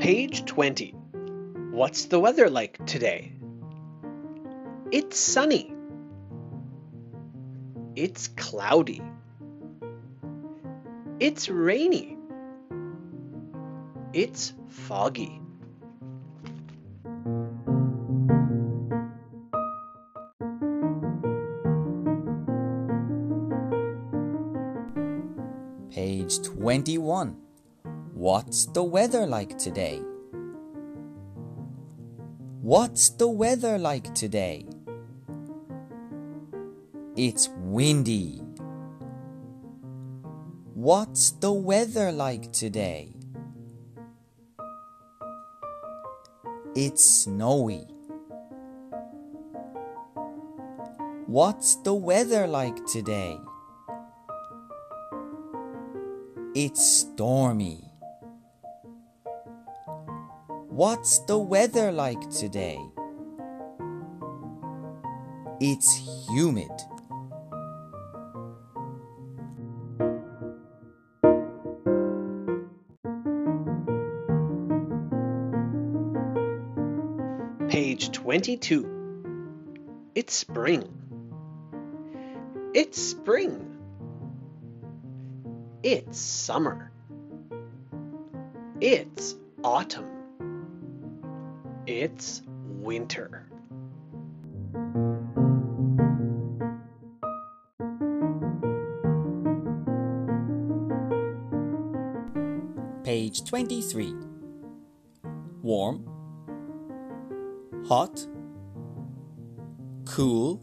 Page 20. What's the weather like today? It's sunny. It's cloudy. It's rainy. It's foggy. Page 21. What's the weather like today? What's the weather like today? It's windy. What's the weather like today? It's snowy. What's the weather like today? It's stormy. What's the weather like today? It's humid. Page 22. It's spring. It's spring. It's summer. It's autumn. It's winter. Page 23. Warm, hot, cool,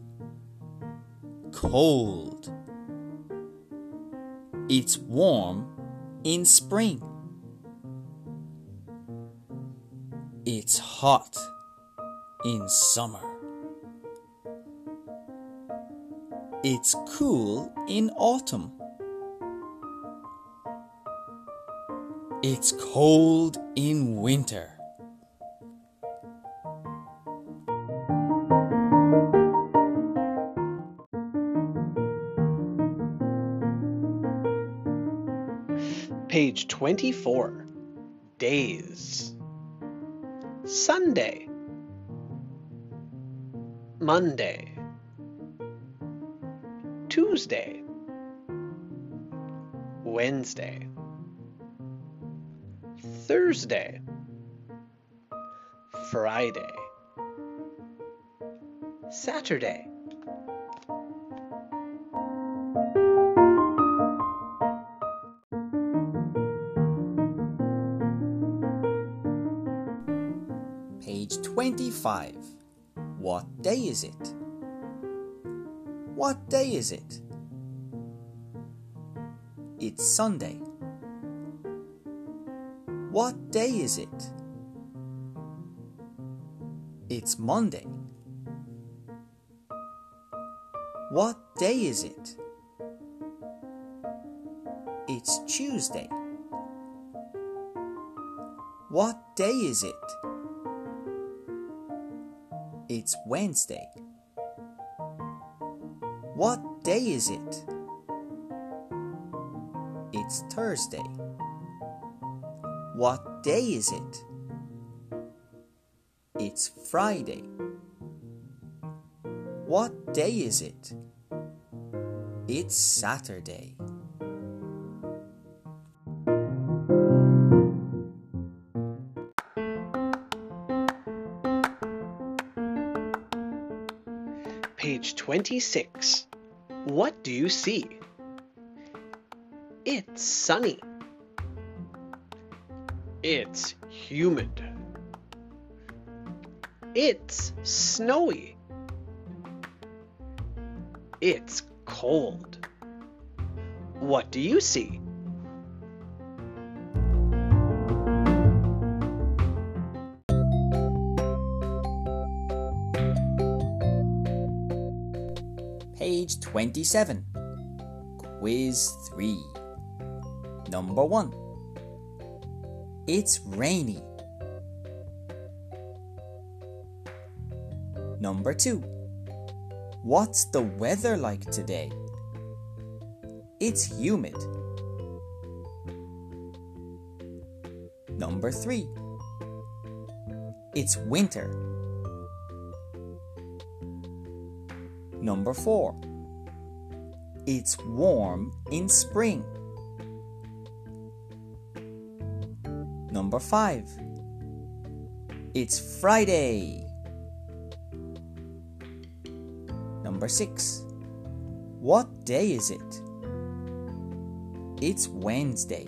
cold. It's warm in spring. It's hot in summer. It's cool in autumn. It's cold in winter. Page 24. Days. Sunday. Monday. Tuesday. Wednesday. Thursday. Friday. Saturday. Page 25. What day is it? What day is it? It's Sunday. What day is it? It's Monday. What day is it? It's Tuesday. What day is it? It's Wednesday. What day is it? It's Thursday. What day is it? It's Friday. What day is it? It's Saturday. Page 26. What do you see? It's sunny. It's humid. It's snowy. It's cold. What do you see? Page 27. Quiz 3. Number 1. It's rainy. Number 2. What's the weather like today? It's humid. Number 3. It's winter. Number 4. It's warm in spring. Number 5. It's Friday. Number 6. What day is it? It's Wednesday.